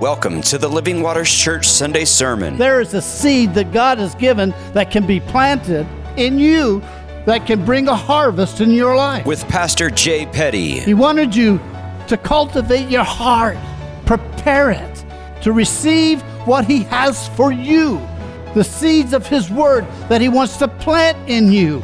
Welcome to the Living Waters Church Sunday Sermon. There is a seed that God has given that can be planted in you that can bring a harvest in your life. With Pastor Jay Petty. He wanted you to cultivate your heart, prepare it to receive what He has for you, the seeds of His Word that He wants to plant in you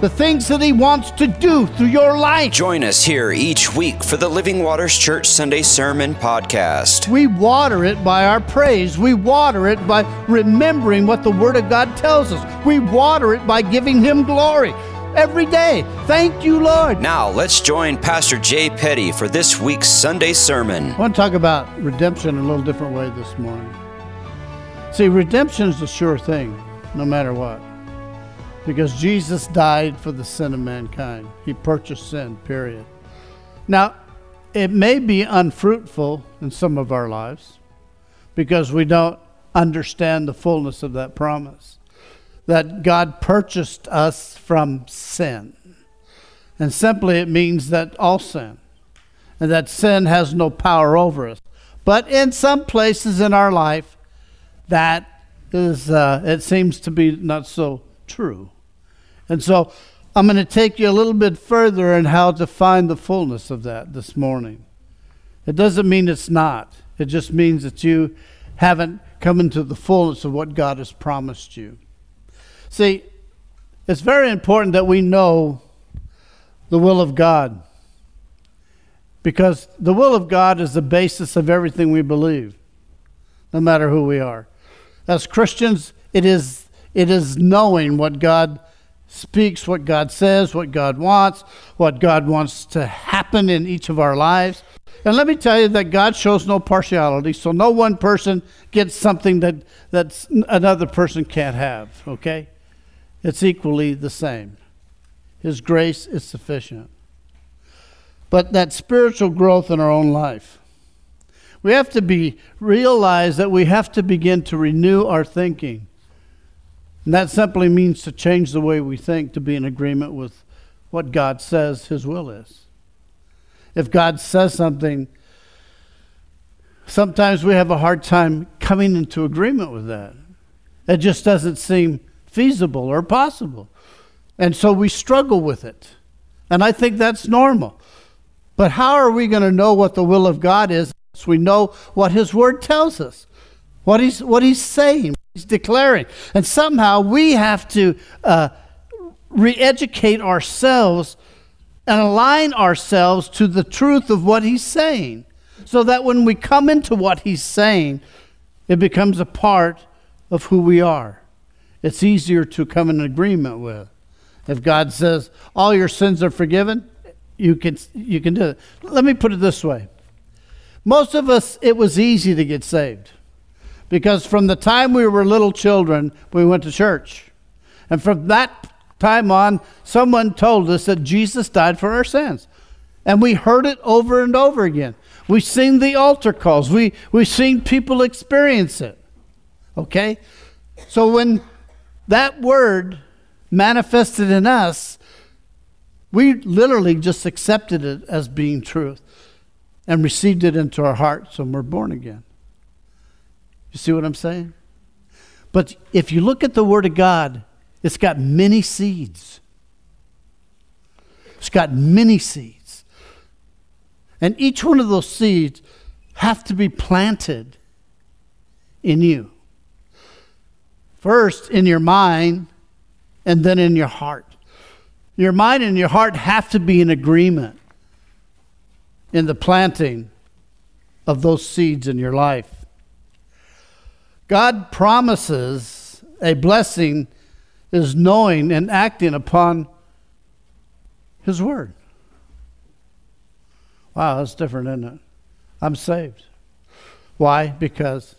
the things that He wants to do through your life. Join us here each week for the Living Waters Church Sunday Sermon Podcast. We water it by our praise, we water it by remembering what the Word of God tells us, we water it by giving Him glory. Every day. Thank you, Lord. Now, let's join Pastor Jay Petty for this week's Sunday sermon. I want to talk about redemption in a little different way this morning. See, redemption is a sure thing, no matter what because Jesus died for the sin of mankind. He purchased sin, period. Now, it may be unfruitful in some of our lives because we don't understand the fullness of that promise that God purchased us from sin. And simply it means that all sin, and that sin has no power over us. But in some places in our life, that is, uh, it seems to be not so true. And so I'm going to take you a little bit further in how to find the fullness of that this morning. It doesn't mean it's not, it just means that you haven't come into the fullness of what God has promised you. See, it's very important that we know the will of God because the will of God is the basis of everything we believe, no matter who we are. As Christians, it is, it is knowing what God speaks what God says, what God wants, what God wants to happen in each of our lives. And let me tell you that God shows no partiality, so no one person gets something that that's another person can't have, okay? It's equally the same. His grace is sufficient. But that spiritual growth in our own life, we have to be realize that we have to begin to renew our thinking. And that simply means to change the way we think to be in agreement with what God says His will is. If God says something, sometimes we have a hard time coming into agreement with that. It just doesn't seem feasible or possible. And so we struggle with it. And I think that's normal. But how are we going to know what the will of God is? We know what His Word tells us, what He's, what he's saying, He's declaring. And somehow we have to uh, re educate ourselves and align ourselves to the truth of what He's saying so that when we come into what He's saying, it becomes a part of who we are. It's easier to come in agreement with. If God says, all your sins are forgiven, you can, you can do it. Let me put it this way. Most of us, it was easy to get saved because from the time we were little children, we went to church. And from that time on, someone told us that Jesus died for our sins. And we heard it over and over again. We sing the altar calls. We we seen people experience it. Okay? So when that word manifested in us, we literally just accepted it as being truth and received it into our hearts and we're born again. You see what I'm saying? But if you look at the Word of God, it's got many seeds. It's got many seeds. And each one of those seeds have to be planted in you. First in your mind, and then in your heart. Your mind and your heart have to be in agreement in the planting of those seeds in your life. God promises a blessing is knowing and acting upon His Word. Wow, that's different, isn't it? I'm saved. Why? Because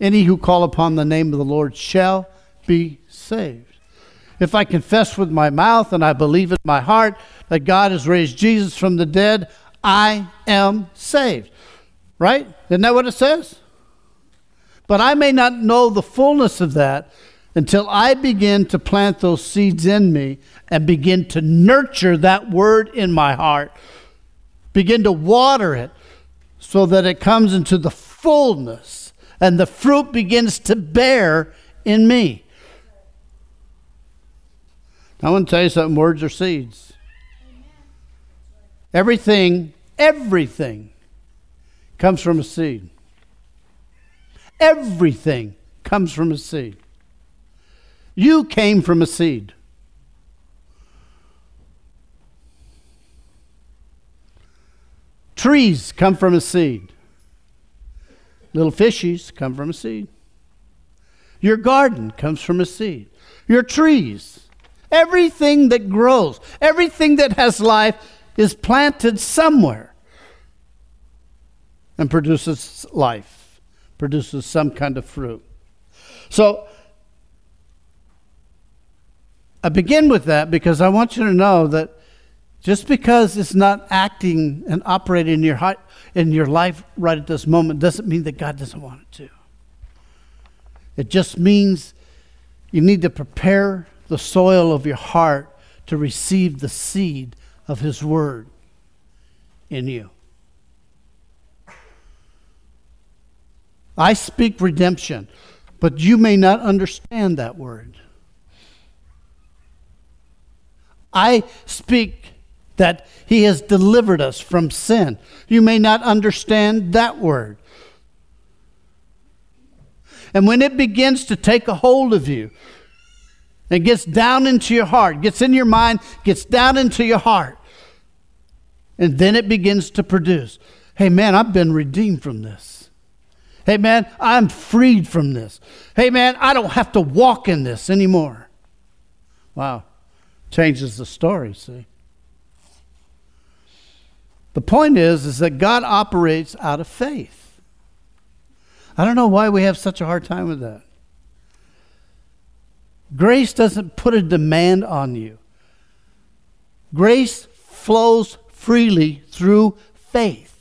any who call upon the name of the Lord shall be saved. If I confess with my mouth and I believe in my heart that God has raised Jesus from the dead, I am saved. Right? Isn't that what it says? But I may not know the fullness of that until I begin to plant those seeds in me and begin to nurture that word in my heart, begin to water it so that it comes into the fullness, and the fruit begins to bear in me. I want to tell you something words are seeds. Everything, everything comes from a seed. Everything comes from a seed. You came from a seed. Trees come from a seed. Little fishies come from a seed. Your garden comes from a seed. Your trees, everything that grows, everything that has life is planted somewhere and produces life, produces some kind of fruit. So I begin with that because I want you to know that just because it's not acting and operating in your, heart, in your life right at this moment doesn't mean that God doesn't want it to. It just means you need to prepare the soil of your heart to receive the seed of His Word in you. I speak redemption, but you may not understand that word. I speak that he has delivered us from sin. You may not understand that word. And when it begins to take a hold of you, it gets down into your heart, gets in your mind, gets down into your heart, and then it begins to produce. Hey, man, I've been redeemed from this. Hey, man, I'm freed from this. Hey, man, I don't have to walk in this anymore. Wow. Changes the story, see? The point is, is that God operates out of faith. I don't know why we have such a hard time with that. Grace doesn't put a demand on you. Grace flows freely through faith.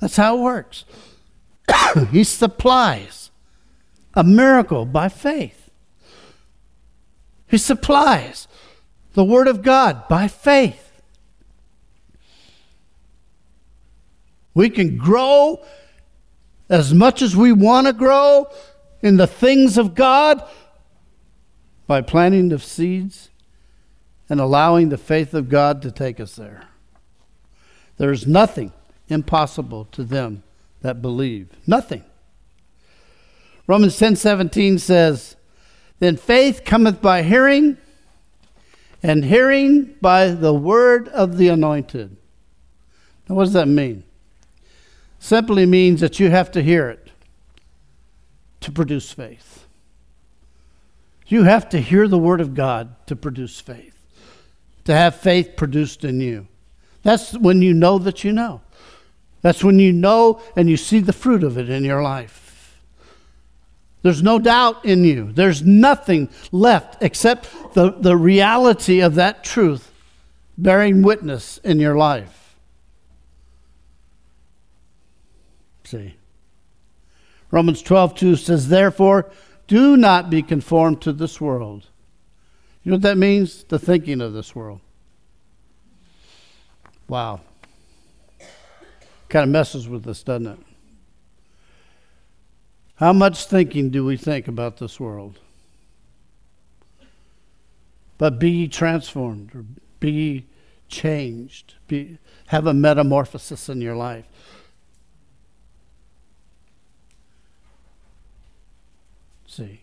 That's how it works. he supplies a miracle by faith. He supplies the Word of God by faith. We can grow as much as we want to grow in the things of God by planting the seeds and allowing the faith of God to take us there. There is nothing impossible to them that believe. Nothing. Romans 10:17 says, "Then faith cometh by hearing, and hearing by the word of the anointed. Now, what does that mean? Simply means that you have to hear it to produce faith. You have to hear the word of God to produce faith, to have faith produced in you. That's when you know that you know. That's when you know and you see the fruit of it in your life. There's no doubt in you. There's nothing left except the, the reality of that truth bearing witness in your life. See. Romans 12, 2 says, Therefore, do not be conformed to this world. You know what that means? The thinking of this world. Wow. Kind of messes with us, doesn't it? How much thinking do we think about this world? But be transformed or be changed. Be, have a metamorphosis in your life. See.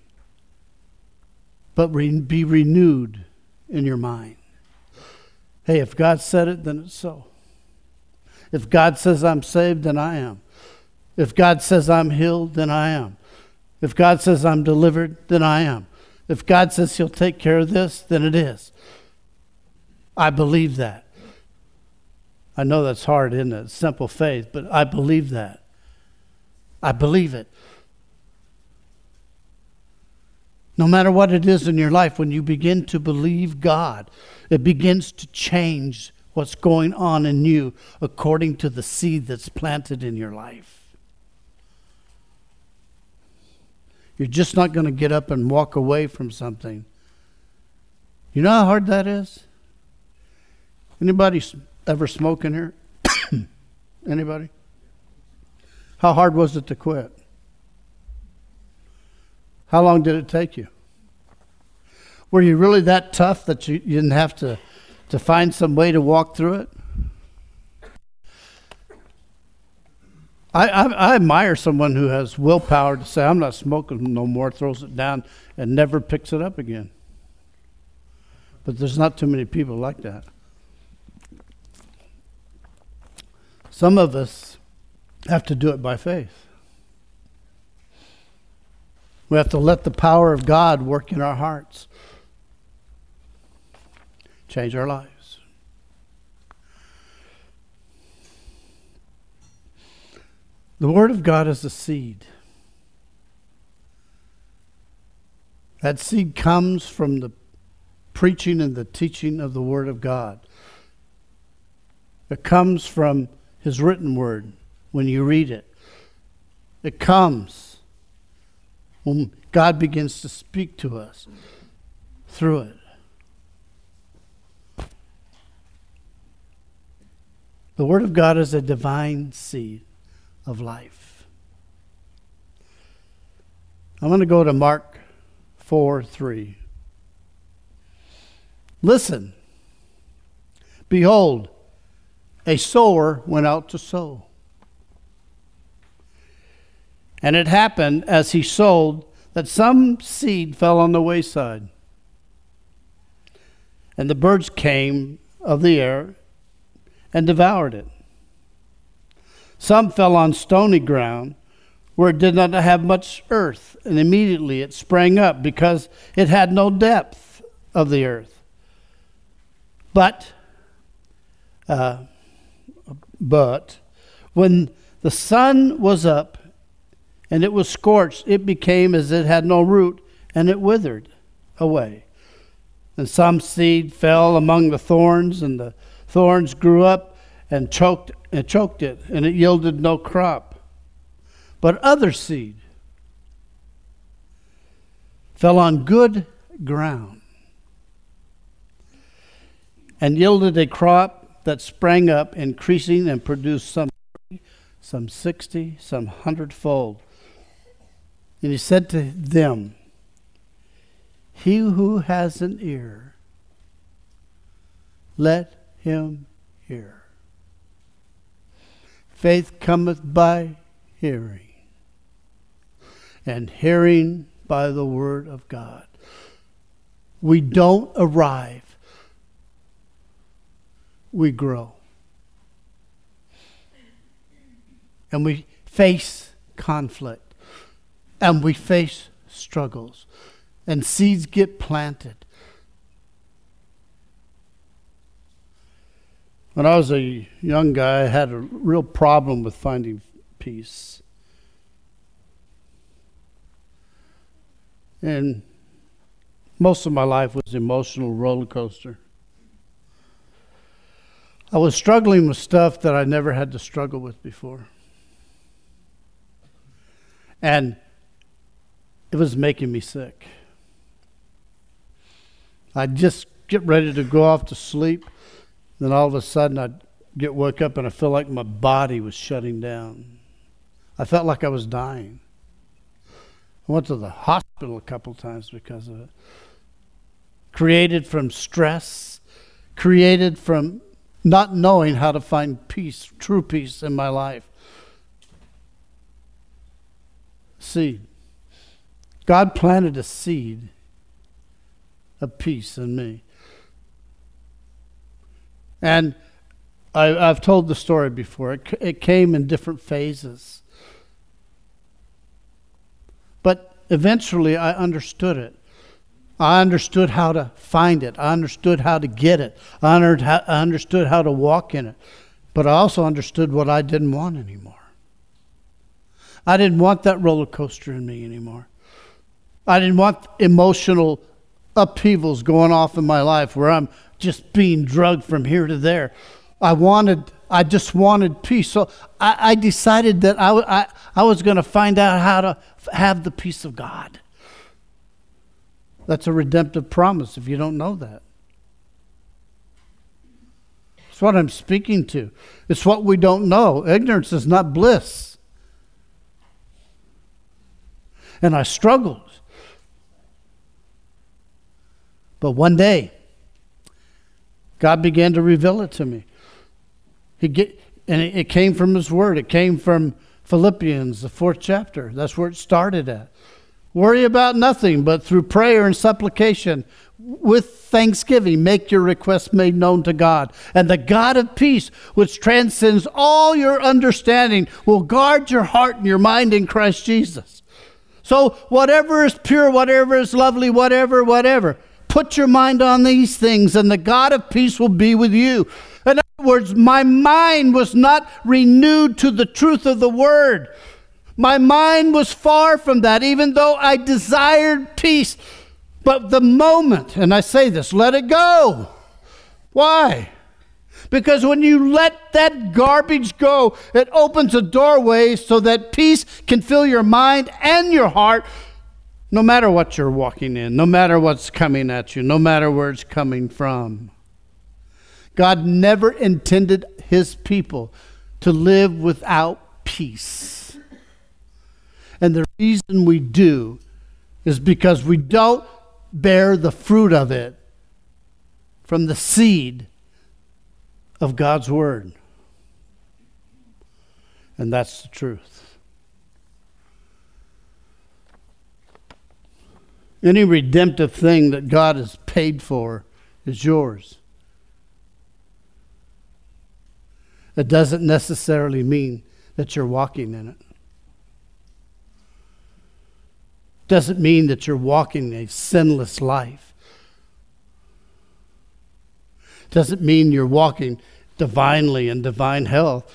But re- be renewed in your mind. Hey, if God said it, then it's so. If God says I'm saved, then I am. If God says I'm healed, then I am. If God says I'm delivered, then I am. If God says He'll take care of this, then it is. I believe that. I know that's hard, isn't it? Simple faith, but I believe that. I believe it. No matter what it is in your life, when you begin to believe God, it begins to change what's going on in you according to the seed that's planted in your life. You're just not going to get up and walk away from something. You know how hard that is? Anybody ever smoke in here? Anybody? How hard was it to quit? How long did it take you? Were you really that tough that you, you didn't have to, to find some way to walk through it? I, I, I, admire someone who has willpower to say, I'm not smoking no more, throws it down, and never picks it up again. But there's not too many people like that. Some of us have to do it by faith. We have to let the power of God work in our hearts, change our lives. The Word of God is a seed. That seed comes from the preaching and the teaching of the Word of God. It comes from His written Word when you read it. It comes when God begins to speak to us through it. The Word of God is a divine seed of life. I'm going to go to Mark 4 3. Listen, behold, a sower went out to sow. And it happened as he sowed that some seed fell on the wayside. And the birds came of the air and devoured it. Some fell on stony ground where it did not have much earth, and immediately it sprang up because it had no depth of the earth. But, uh, but when the sun was up and it was scorched, it became as it had no root, and it withered away. And some seed fell among the thorns, and the thorns grew up and choked and choked it, and it yielded no crop. But other seed fell on good ground and yielded a crop that sprang up, increasing and produced some some sixty, some hundredfold. And he said to them, He who has an ear, let him hear. Faith cometh by hearing, and hearing by the word of God. We don't arrive, we grow. And we face conflict, and we face struggles, and seeds get planted When I was a young guy, I had a real problem with finding peace. And most of my life was emotional roller coaster. I was struggling with stuff that I never had to struggle with before. And it was making me sick. I'd just get ready to go off to sleep then all of a sudden, I'd get woke up and I feel like my body was shutting down. I felt like I was dying. I went to the hospital a couple times because of it. Created from stress, created from not knowing how to find peace, true peace in my life. Seed. God planted a seed of peace in me. And I, have told the story before. It, it came in different phases. But eventually I understood it. I understood how to find it. I understood how to get it. I understood how to walk in it. But I also understood what I didn't want anymore. I didn't want that roller coaster in me anymore. I didn't want emotional upheavals going off in my life where I'm just being drugged from here to there. I wanted, I just wanted peace. So I, I decided that I, I, I was going to find out how to have the peace of God. That's a redemptive promise if you don't know that. It's what I'm speaking to. It's what we don't know. Ignorance is not bliss. And I struggled. But one day, God began to reveal it to me. He get, and it, it came from His Word. It came from Philippians, the fourth chapter. That's where it started at. Worry about nothing, but through prayer and supplication, with thanksgiving, make your requests made known to God. And the God of peace, which transcends all your understanding, will guard your heart and your mind in Christ Jesus. So, whatever is pure, whatever is lovely, whatever, whatever, Put your mind on these things, and the God of peace will be with you. In other words, my mind was not renewed to the truth of the word. My mind was far from that, even though I desired peace. But the moment, and I say this, let it go. Why? Because when you let that garbage go, it opens a doorway so that peace can fill your mind and your heart no matter what you're walking in, no matter what's coming at you, no matter where it's coming from. God never intended his people to live without peace. And the reason we do is because we don't bear the fruit of it from the seed of God's Word. And that's the truth. Any redemptive thing that God has paid for is yours. It doesn't necessarily mean that you're walking in it. Doesn't mean that you're walking a sinless life. Doesn't mean you're walking divinely in divine health.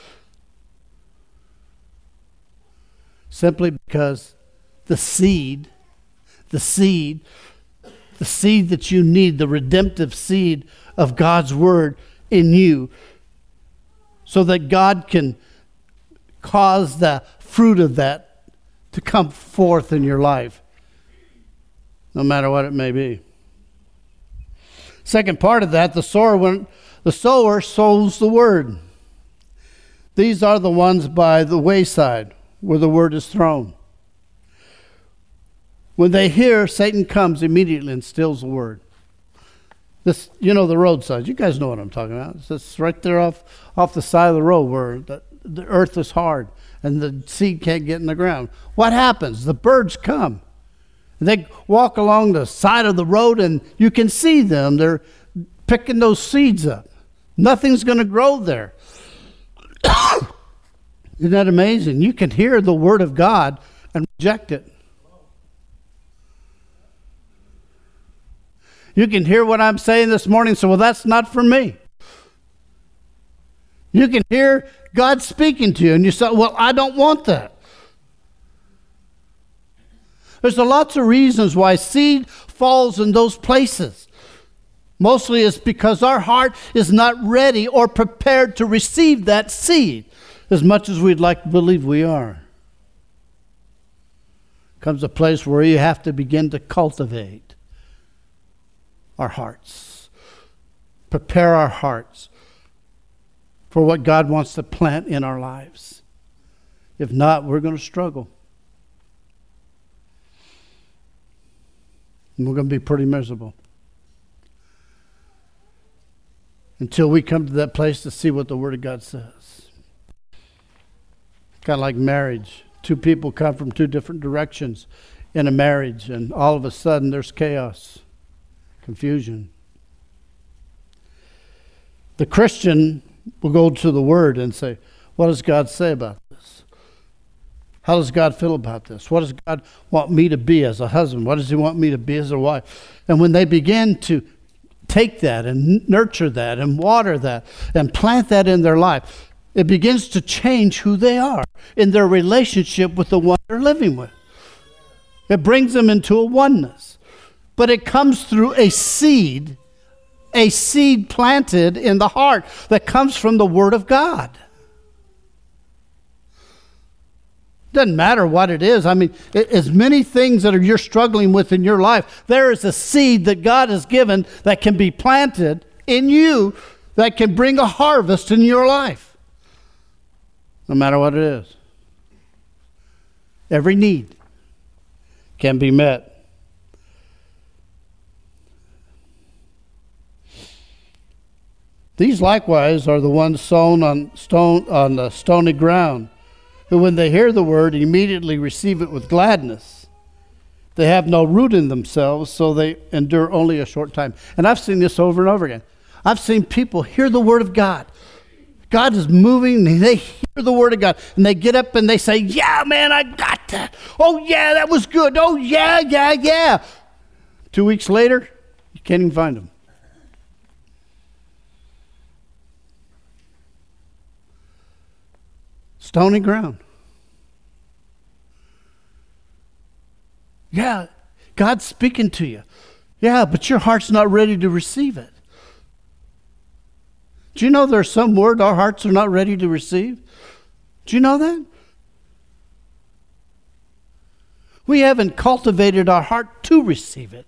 Simply because the seed the seed, the seed that you need, the redemptive seed of God's word in you, so that God can cause the fruit of that to come forth in your life, no matter what it may be. Second part of that, the sower, the sower sows the word. These are the ones by the wayside where the word is thrown. When they hear, Satan comes immediately and steals the word. This, you know, the roadside. You guys know what I'm talking about. It's just right there off, off the side of the road where the, the earth is hard and the seed can't get in the ground. What happens? The birds come. They walk along the side of the road and you can see them. They're picking those seeds up. Nothing's going to grow there. Isn't that amazing? You can hear the word of God and reject it. You can hear what I'm saying this morning, so well, that's not for me. You can hear God speaking to you, and you say, Well, I don't want that. There's a lots of reasons why seed falls in those places. Mostly it's because our heart is not ready or prepared to receive that seed as much as we'd like to believe we are. Comes a place where you have to begin to cultivate our hearts. Prepare our hearts for what God wants to plant in our lives. If not, we're going to struggle. And we're going to be pretty miserable. Until we come to that place to see what the Word of God says. Kind of like marriage. Two people come from two different directions in a marriage, and all of a sudden there's chaos confusion. The Christian will go to the Word and say, What does God say about this? How does God feel about this? What does God want me to be as a husband? What does He want me to be as a wife? And when they begin to take that and nurture that and water that and plant that in their life, it begins to change who they are in their relationship with the one they're living with. It brings them into a oneness but it comes through a seed, a seed planted in the heart that comes from the Word of God. Doesn't matter what it is. I mean, as many things that are you're struggling with in your life, there is a seed that God has given that can be planted in you that can bring a harvest in your life, no matter what it is. Every need can be met. These likewise are the ones sown on stone on the stony ground, who when they hear the word immediately receive it with gladness. They have no root in themselves, so they endure only a short time. And I've seen this over and over again. I've seen people hear the word of God. God is moving, they hear the word of God, and they get up and they say, Yeah, man, I got that. Oh, yeah, that was good. Oh, yeah, yeah, yeah. Two weeks later, you can't even find them. Stony ground. Yeah, God's speaking to you. Yeah, but your heart's not ready to receive it. Do you know there's some word our hearts are not ready to receive? Do you know that? We haven't cultivated our heart to receive it.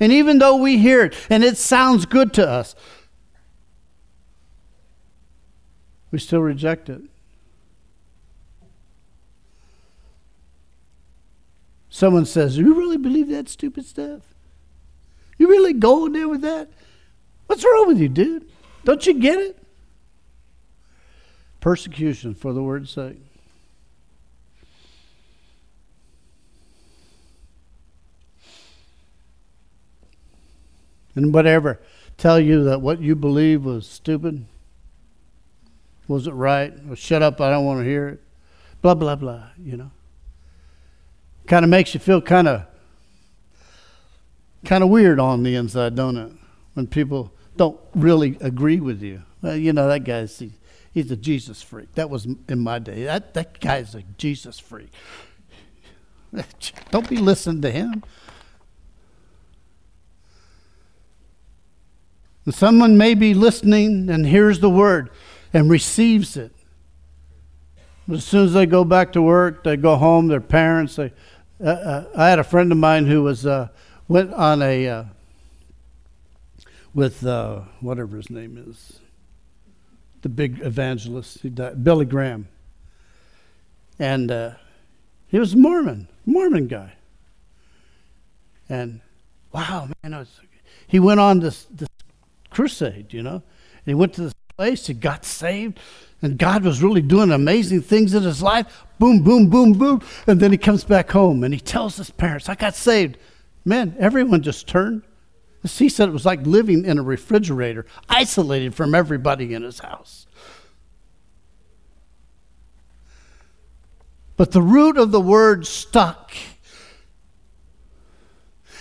And even though we hear it and it sounds good to us, we still reject it. Someone says, You really believe that stupid stuff? You really going there with that? What's wrong with you, dude? Don't you get it? Persecution for the word's sake. And whatever tell you that what you believe was stupid, wasn't right, or shut up, I don't want to hear it, blah, blah, blah, you know. Kind of makes you feel kind of kind of weird on the inside, don't it? When people don't really agree with you. Well, you know, that guy's, he, he's a Jesus freak. That was in my day. That, that guy's a Jesus freak. don't be listening to him. And someone may be listening and hears the word and receives it. But as soon as they go back to work, they go home, their parents, they, uh, uh, I had a friend of mine who was uh, went on a uh, with uh, whatever his name is, the big evangelist, died, Billy Graham, and uh, he was a Mormon, Mormon guy, and wow, man, was, he went on this this crusade, you know, and he went to this place, he got saved, and God was really doing amazing things in his life. Boom, boom, boom, boom. And then he comes back home and he tells his parents, I got saved. Man, everyone just turned. He said it was like living in a refrigerator, isolated from everybody in his house. But the root of the word stuck.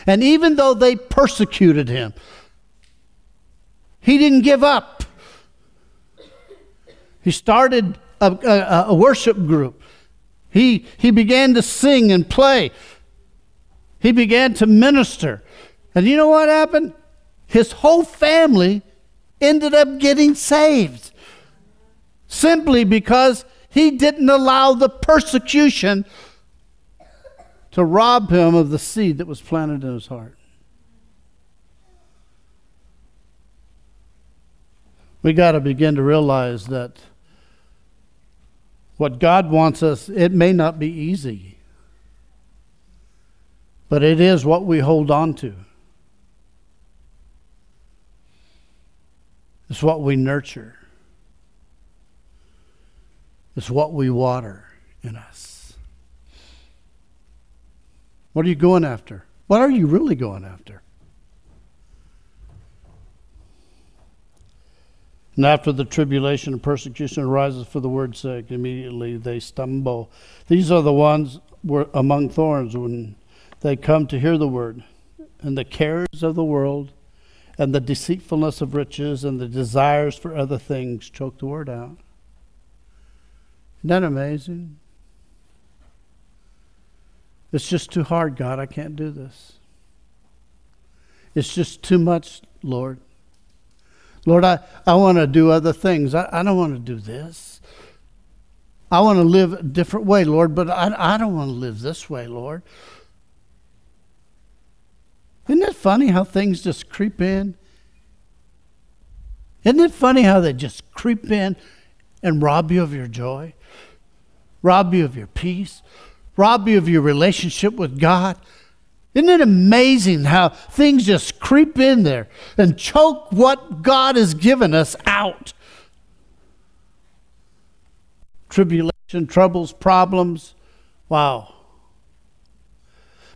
And even though they persecuted him, he didn't give up. He started a, a, a worship group. He, he began to sing and play. He began to minister. And you know what happened? His whole family ended up getting saved simply because he didn't allow the persecution to rob him of the seed that was planted in his heart. We got to begin to realize that what God wants us, it may not be easy, but it is what we hold on to. It's what we nurture. It's what we water in us. What are you going after? What are you really going after? And after the tribulation and persecution arises for the word's sake, immediately they stumble. These are the ones were among thorns when they come to hear the word. And the cares of the world and the deceitfulness of riches and the desires for other things choke the word out. Isn't that amazing? It's just too hard, God. I can't do this. It's just too much, Lord. Lord, I, I want to do other things. I, I don't want to do this. I want to live a different way, Lord, but I, I don't want to live this way, Lord. Isn't it funny how things just creep in? Isn't it funny how they just creep in and rob you of your joy, rob you of your peace, rob you of your relationship with God? Isn't it amazing how things just creep in there and choke what God has given us out? Tribulation, troubles, problems. Wow.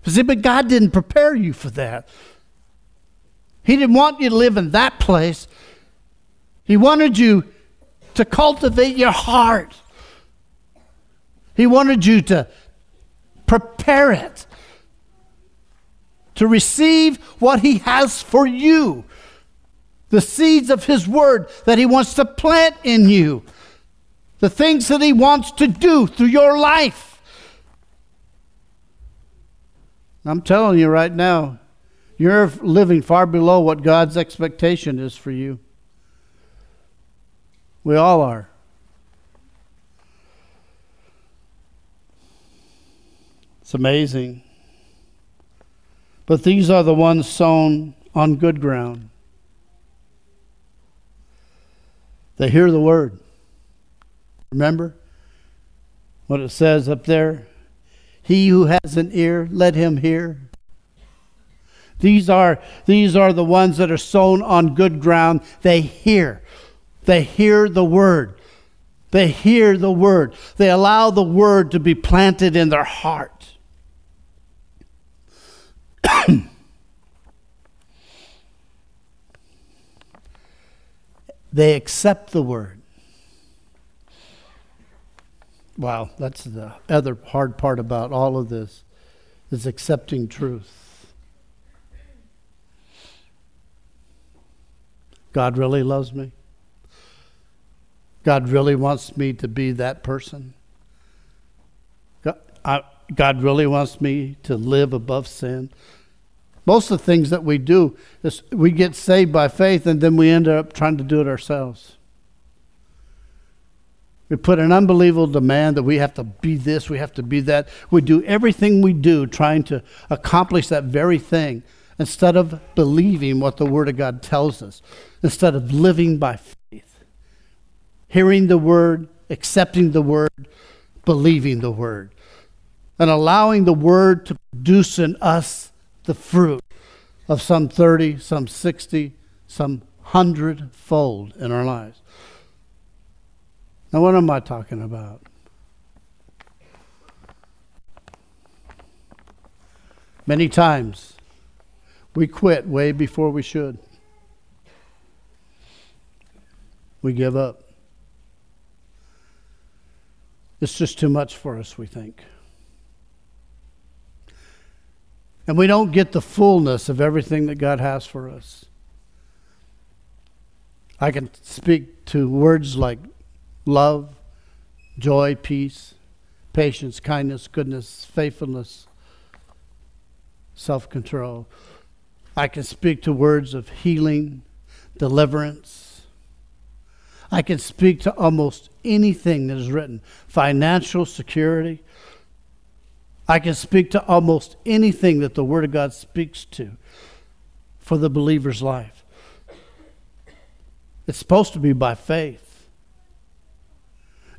But see, but God didn't prepare you for that. He didn't want you to live in that place. He wanted you to cultivate your heart. He wanted you to prepare it to receive what He has for you the seeds of His Word that He wants to plant in you, the things that He wants to do through your life. I'm telling you right now, you're living far below what God's expectation is for you. We all are. It's amazing. But these are the ones sown on good ground. They hear the word. Remember what it says up there? He who has an ear, let him hear. These are, these are the ones that are sown on good ground. They hear. They hear the word. They hear the word. They allow the word to be planted in their heart. they accept the word. Wow, that's the other hard part about all of this is accepting truth. God really loves me. God really wants me to be that person. God, I, God really wants me to live above sin. Most of the things that we do is we get saved by faith and then we end up trying to do it ourselves. We put an unbelievable demand that we have to be this, we have to be that. We do everything we do trying to accomplish that very thing instead of believing what the Word of God tells us, instead of living by faith. Hearing the Word, accepting the Word, believing the Word, and allowing the Word to produce in us the fruit of some 30, some 60, some hundredfold in our lives. Now, what am I talking about? Many times we quit way before we should. We give up. It's just too much for us, we think. And we don't get the fullness of everything that God has for us. I can speak to words like love, joy, peace, patience, kindness, goodness, faithfulness, self control. I can speak to words of healing, deliverance. I can speak to almost anything that is written financial security. I can speak to almost anything that the Word of God speaks to for the believer's life. It's supposed to be by faith.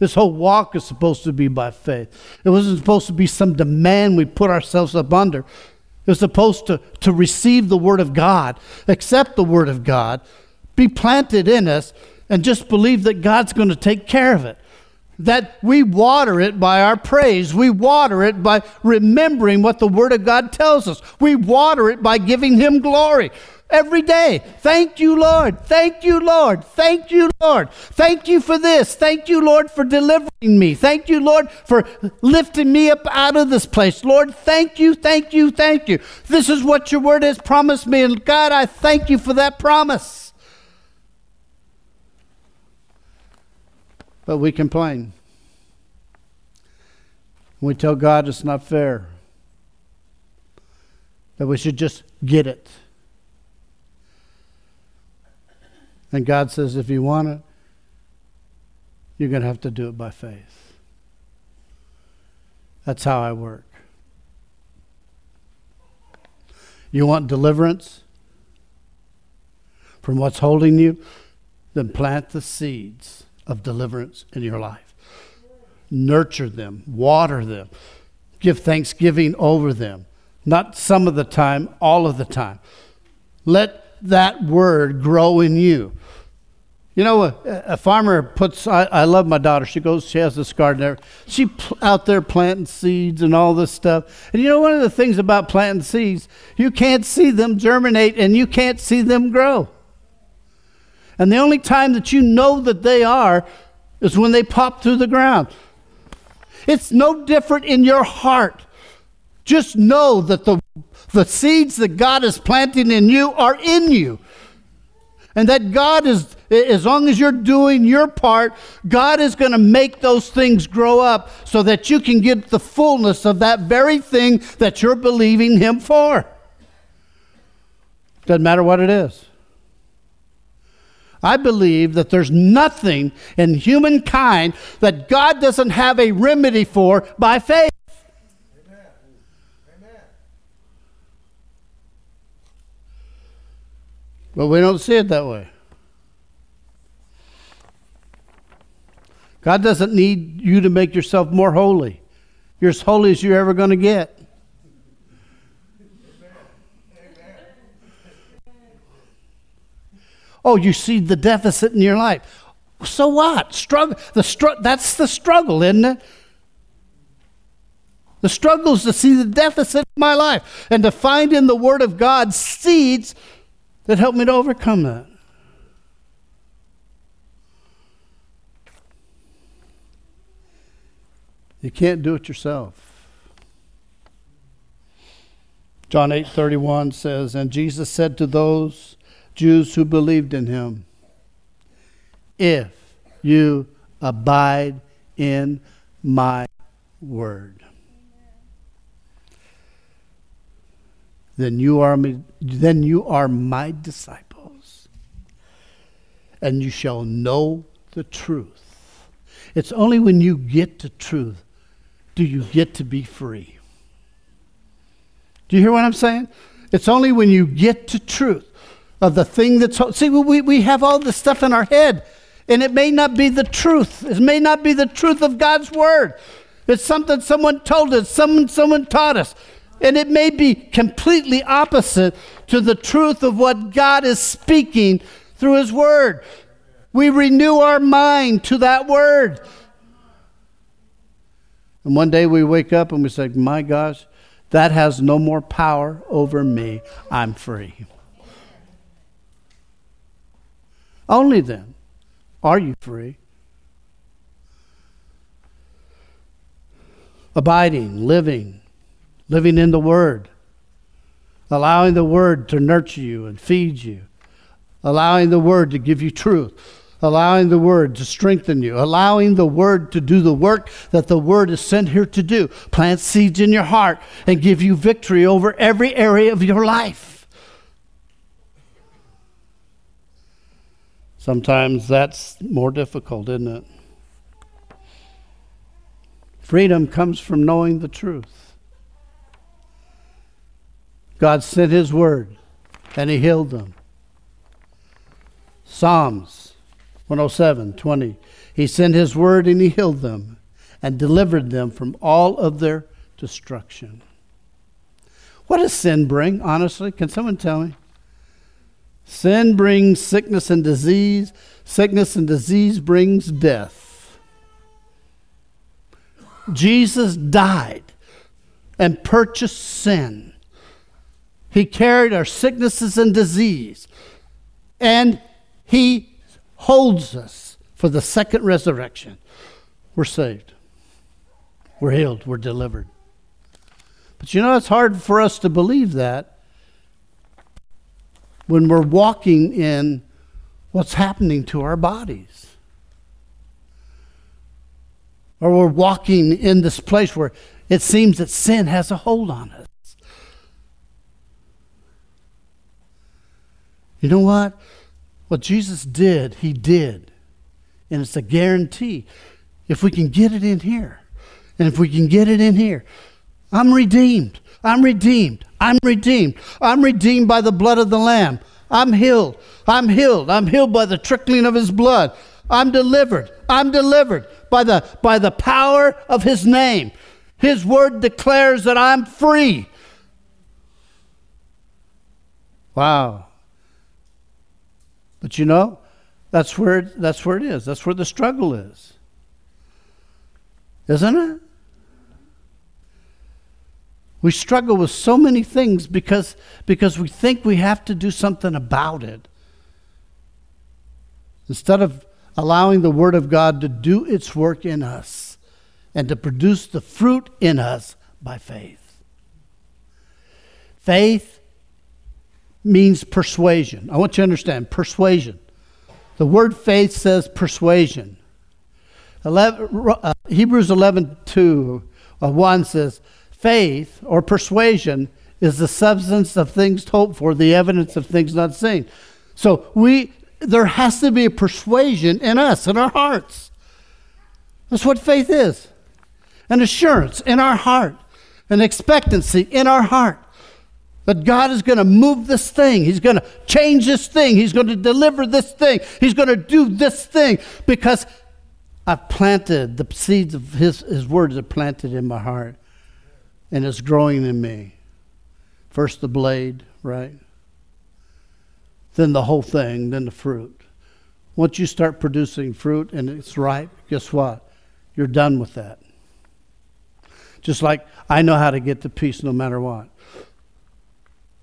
This whole walk is supposed to be by faith. It wasn't supposed to be some demand we put ourselves up under. It was supposed to, to receive the Word of God, accept the Word of God, be planted in us, and just believe that God's going to take care of it. That we water it by our praise. We water it by remembering what the Word of God tells us. We water it by giving Him glory every day. Thank you, Lord. Thank you, Lord. Thank you, Lord. Thank you for this. Thank you, Lord, for delivering me. Thank you, Lord, for lifting me up out of this place. Lord, thank you, thank you, thank you. This is what your word has promised me. And God, I thank you for that promise. But we complain. We tell God it's not fair. That we should just get it. And God says, if you want it, you're going to have to do it by faith. That's how I work. You want deliverance from what's holding you? Then plant the seeds of deliverance in your life. Nurture them, water them, give thanksgiving over them. Not some of the time, all of the time. Let that word grow in you. You know, a, a farmer puts, I, I, love my daughter. She goes, she has this garden there. She pl- out there planting seeds and all this stuff. And you know, one of the things about planting seeds, you can't see them germinate and you can't see them grow. And the only time that you know that they are is when they pop through the ground. It's no different in your heart. Just know that the, the seeds that God is planting in you are in you. And that God is, as long as you're doing your part, God is going to make those things grow up so that you can get the fullness of that very thing that you're believing Him for. Doesn't matter what it is. I believe that there's nothing in humankind that God doesn't have a remedy for by faith. But we don't see it that way. God doesn't need you to make yourself more holy. You're as holy as you're ever going to get. Oh, you see the deficit in your life. So what? Struggle. The str- that's the struggle, isn't it? The struggle is to see the deficit in my life and to find in the Word of God seeds that help me to overcome that. You can't do it yourself. John 8:31 says, "And Jesus said to those Jews who believed in him, if you abide in my word, then you are then you are my disciples and you shall know the truth. It's only when you get to truth do you get to be free. Do you hear what i'm saying? It's only when you get to truth of the thing that's see we, we have all this stuff in our head and it may not be the truth it may not be the truth of god's word it's something someone told us someone someone taught us and it may be completely opposite to the truth of what God is speaking through His Word. We renew our mind to that Word. And one day we wake up and we say, My gosh, that has no more power over me. I'm free. Only then are you free. Abiding, living, living in the Word, allowing the Word to nurture you and feed you, allowing the Word to give you truth, allowing the Word to strengthen you, allowing the Word to do the work that the Word is sent here to do. Plant seeds in your heart and give you victory over every area of your life. Sometimes that's more difficult, isn't it? Freedom comes from knowing the truth. God sent his word and he healed them. Psalms 107 20. He sent his word and he healed them and delivered them from all of their destruction. What does sin bring, honestly? Can someone tell me? Sin brings sickness and disease. Sickness and disease brings death. Jesus died and purchased sin he carried our sicknesses and disease. And He holds us for the second resurrection. We're saved. We're healed. We're delivered. But you know, it's hard for us to believe that when we're walking in what's happening to our bodies. Or we're walking in this place where it seems that sin has a hold on us. You know what? What Jesus did, he did. And it's a guarantee. If we can get it in here, and if we can get it in here, I'm redeemed. I'm redeemed. I'm redeemed. I'm redeemed by the blood of the Lamb. I'm healed. I'm healed. I'm healed by the trickling of his blood. I'm delivered. I'm delivered by the, by the power of his name. His word declares that I'm free. Wow. But you know, that's where, that's where it is. That's where the struggle is. Isn't it? We struggle with so many things because, because we think we have to do something about it. Instead of allowing the Word of God to do its work in us and to produce the fruit in us by faith. Faith means persuasion. I want you to understand persuasion. The word faith says persuasion. 11, uh, Hebrews 11 2 uh, 1 says, Faith or persuasion is the substance of things hoped for, the evidence of things not seen. So we there has to be a persuasion in us, in our hearts. That's what faith is. An assurance in our heart, an expectancy in our heart that God is going to move this thing. He's going to change this thing. He's going to deliver this thing. He's going to do this thing because I've planted the seeds of His, his words are planted in my heart and it's growing in me. First the blade, right? Then the whole thing, then the fruit. Once you start producing fruit and it's ripe, guess what? You're done with that. Just like I know how to get to peace no matter what.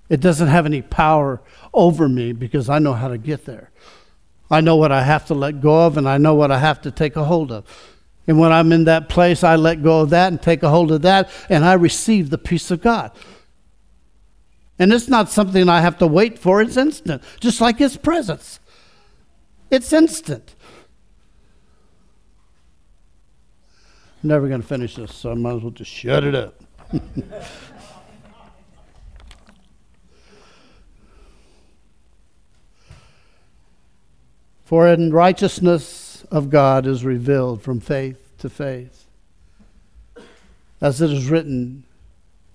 It doesn't have any power over me because I know how to get there. I know what I have to let go of and I know what I have to take a hold of. And when I'm in that place, I let go of that and take a hold of that, and I receive the peace of God. And it's not something I have to wait for, it's instant, just like His presence. It's instant. I'm never going to finish this, so I might as well just shut it up. For in righteousness, of God is revealed from faith to faith. As it is written,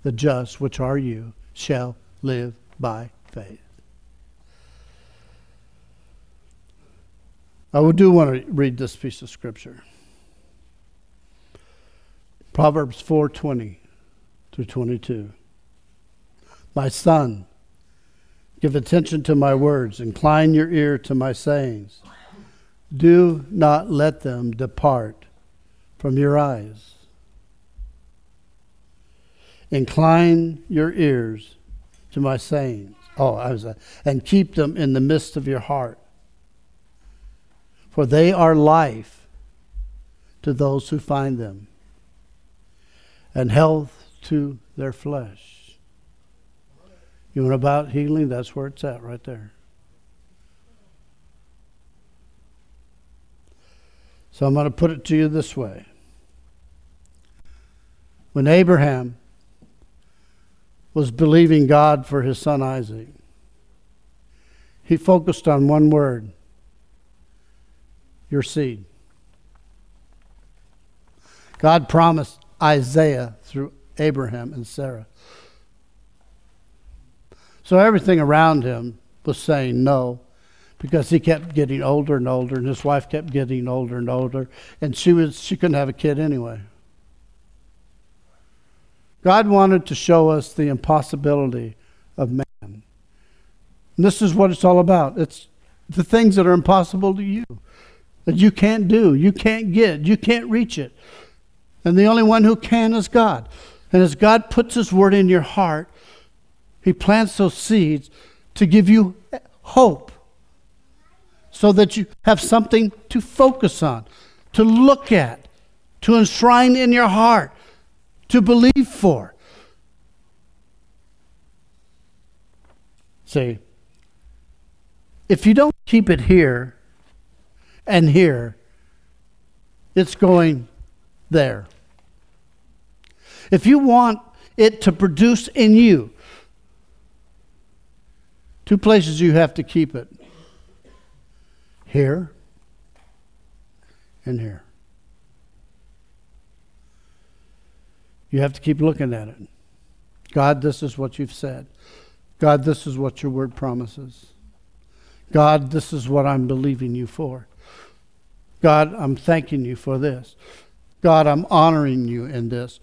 the just, which are you, shall live by faith. I do want to read this piece of scripture. Proverbs 4:20 through 22. My son, give attention to my words, incline your ear to my sayings. Do not let them depart from your eyes. Incline your ears to my sayings. Oh, I was, uh, and keep them in the midst of your heart. For they are life to those who find them, and health to their flesh. You want about healing? That's where it's at, right there. So I'm going to put it to you this way. When Abraham was believing God for his son Isaac, he focused on one word your seed. God promised Isaac through Abraham and Sarah. So everything around him was saying no because he kept getting older and older, and his wife kept getting older and older, and she was she couldn't have a kid anyway. God wanted to show us the impossibility of man. And this is what it's all about. It's the things that are impossible to you, that you can't do, you can't get, you can't reach it. And the only one who can is God. And as God puts His word in your heart, He plants those seeds to give you hope so that you have something to focus on, to look at, to enshrine in your heart, to believe for. See, if you don't keep it here and here, it's going there. If you want it to produce in you, two places you have to keep it here and here. You have to keep looking at it. God, this is what you've said. God, this is what your word promises. God, this is what I'm believing you for. God, I'm thanking you for this. God, I'm honoring you in this.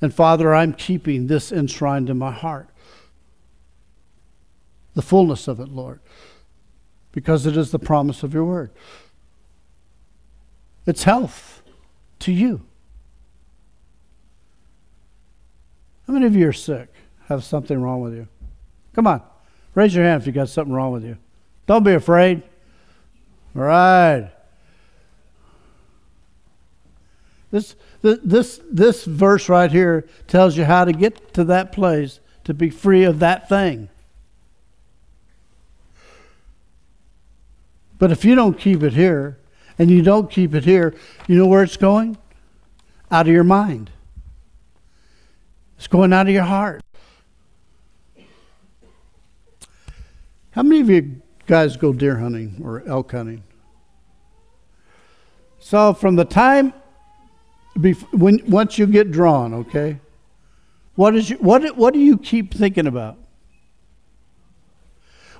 And Father, I'm keeping this enshrined in my heart. The fullness of it, Lord, because it is the promise of your word. It's health to you. How many of you are sick? Have something wrong with you? Come on, raise your hand if you got something wrong with you. Don't be afraid. All right. This, this, this verse right here tells you how to get to that place to be free of that thing. But if you don't keep it here, and you don't keep it here, you know where it's going? Out of your mind. It's going out of your heart. How many of you guys go deer hunting or elk hunting? So from the time when once you get drawn, okay, what is your, what what do you keep thinking about?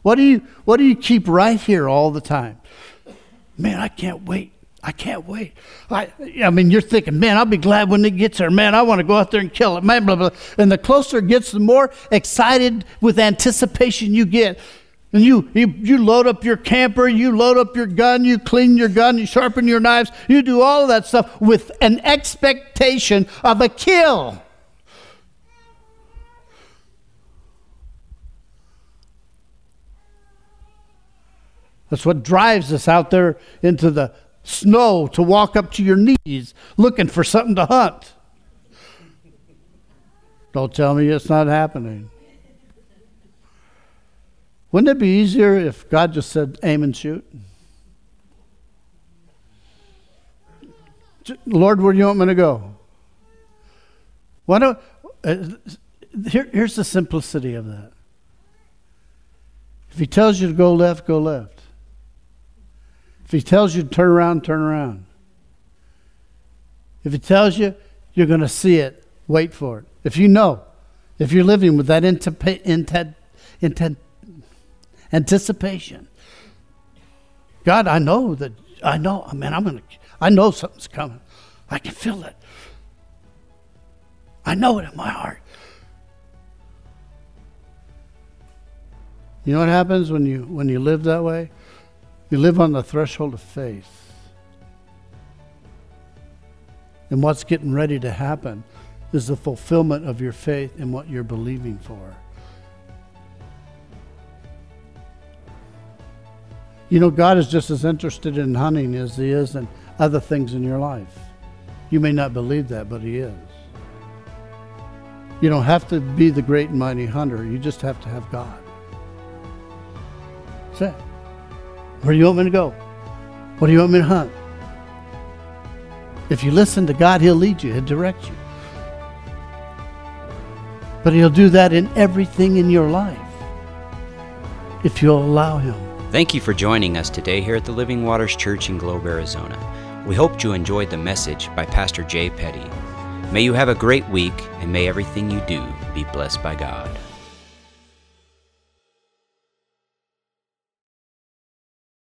What do you what do you keep right here all the time? Man, I can't wait. I can't wait. I, I mean, you're thinking, man, I'll be glad when it gets there. Man, I want to go out there and kill it. Man, blah, blah. And the closer it gets, the more excited with anticipation you get. And you, you, you load up your camper, you load up your gun, you clean your gun, you sharpen your knives, you do all of that stuff with an expectation of a kill. That's what drives us out there into the snow to walk up to your knees looking for something to hunt. Don't tell me it's not happening. Wouldn't it be easier if God just said, aim and shoot? Lord, where do you want me to go? Why don't, uh, here, here's the simplicity of that. If he tells you to go left, go left. If he tells you to turn around, turn around. If he tells you you're going to see it, wait for it. If you know, if you're living with that intent, intent, intent anticipation. God, I know that, I know, oh, I mean, I'm going to, I know something's coming. I can feel it. I know it in my heart. You know what happens when you when you live that way? You live on the threshold of faith. And what's getting ready to happen is the fulfillment of your faith in what you're believing for. You know, God is just as interested in hunting as He is in other things in your life. You may not believe that, but He is. You don't have to be the great and mighty hunter, you just have to have God. That's it. Where do you want me to go? What do you want me to hunt? If you listen to God, He'll lead you, He'll direct you. But He'll do that in everything in your life if you'll allow Him. Thank you for joining us today here at the Living Waters Church in Globe, Arizona. We hope you enjoyed the message by Pastor Jay Petty. May you have a great week, and may everything you do be blessed by God.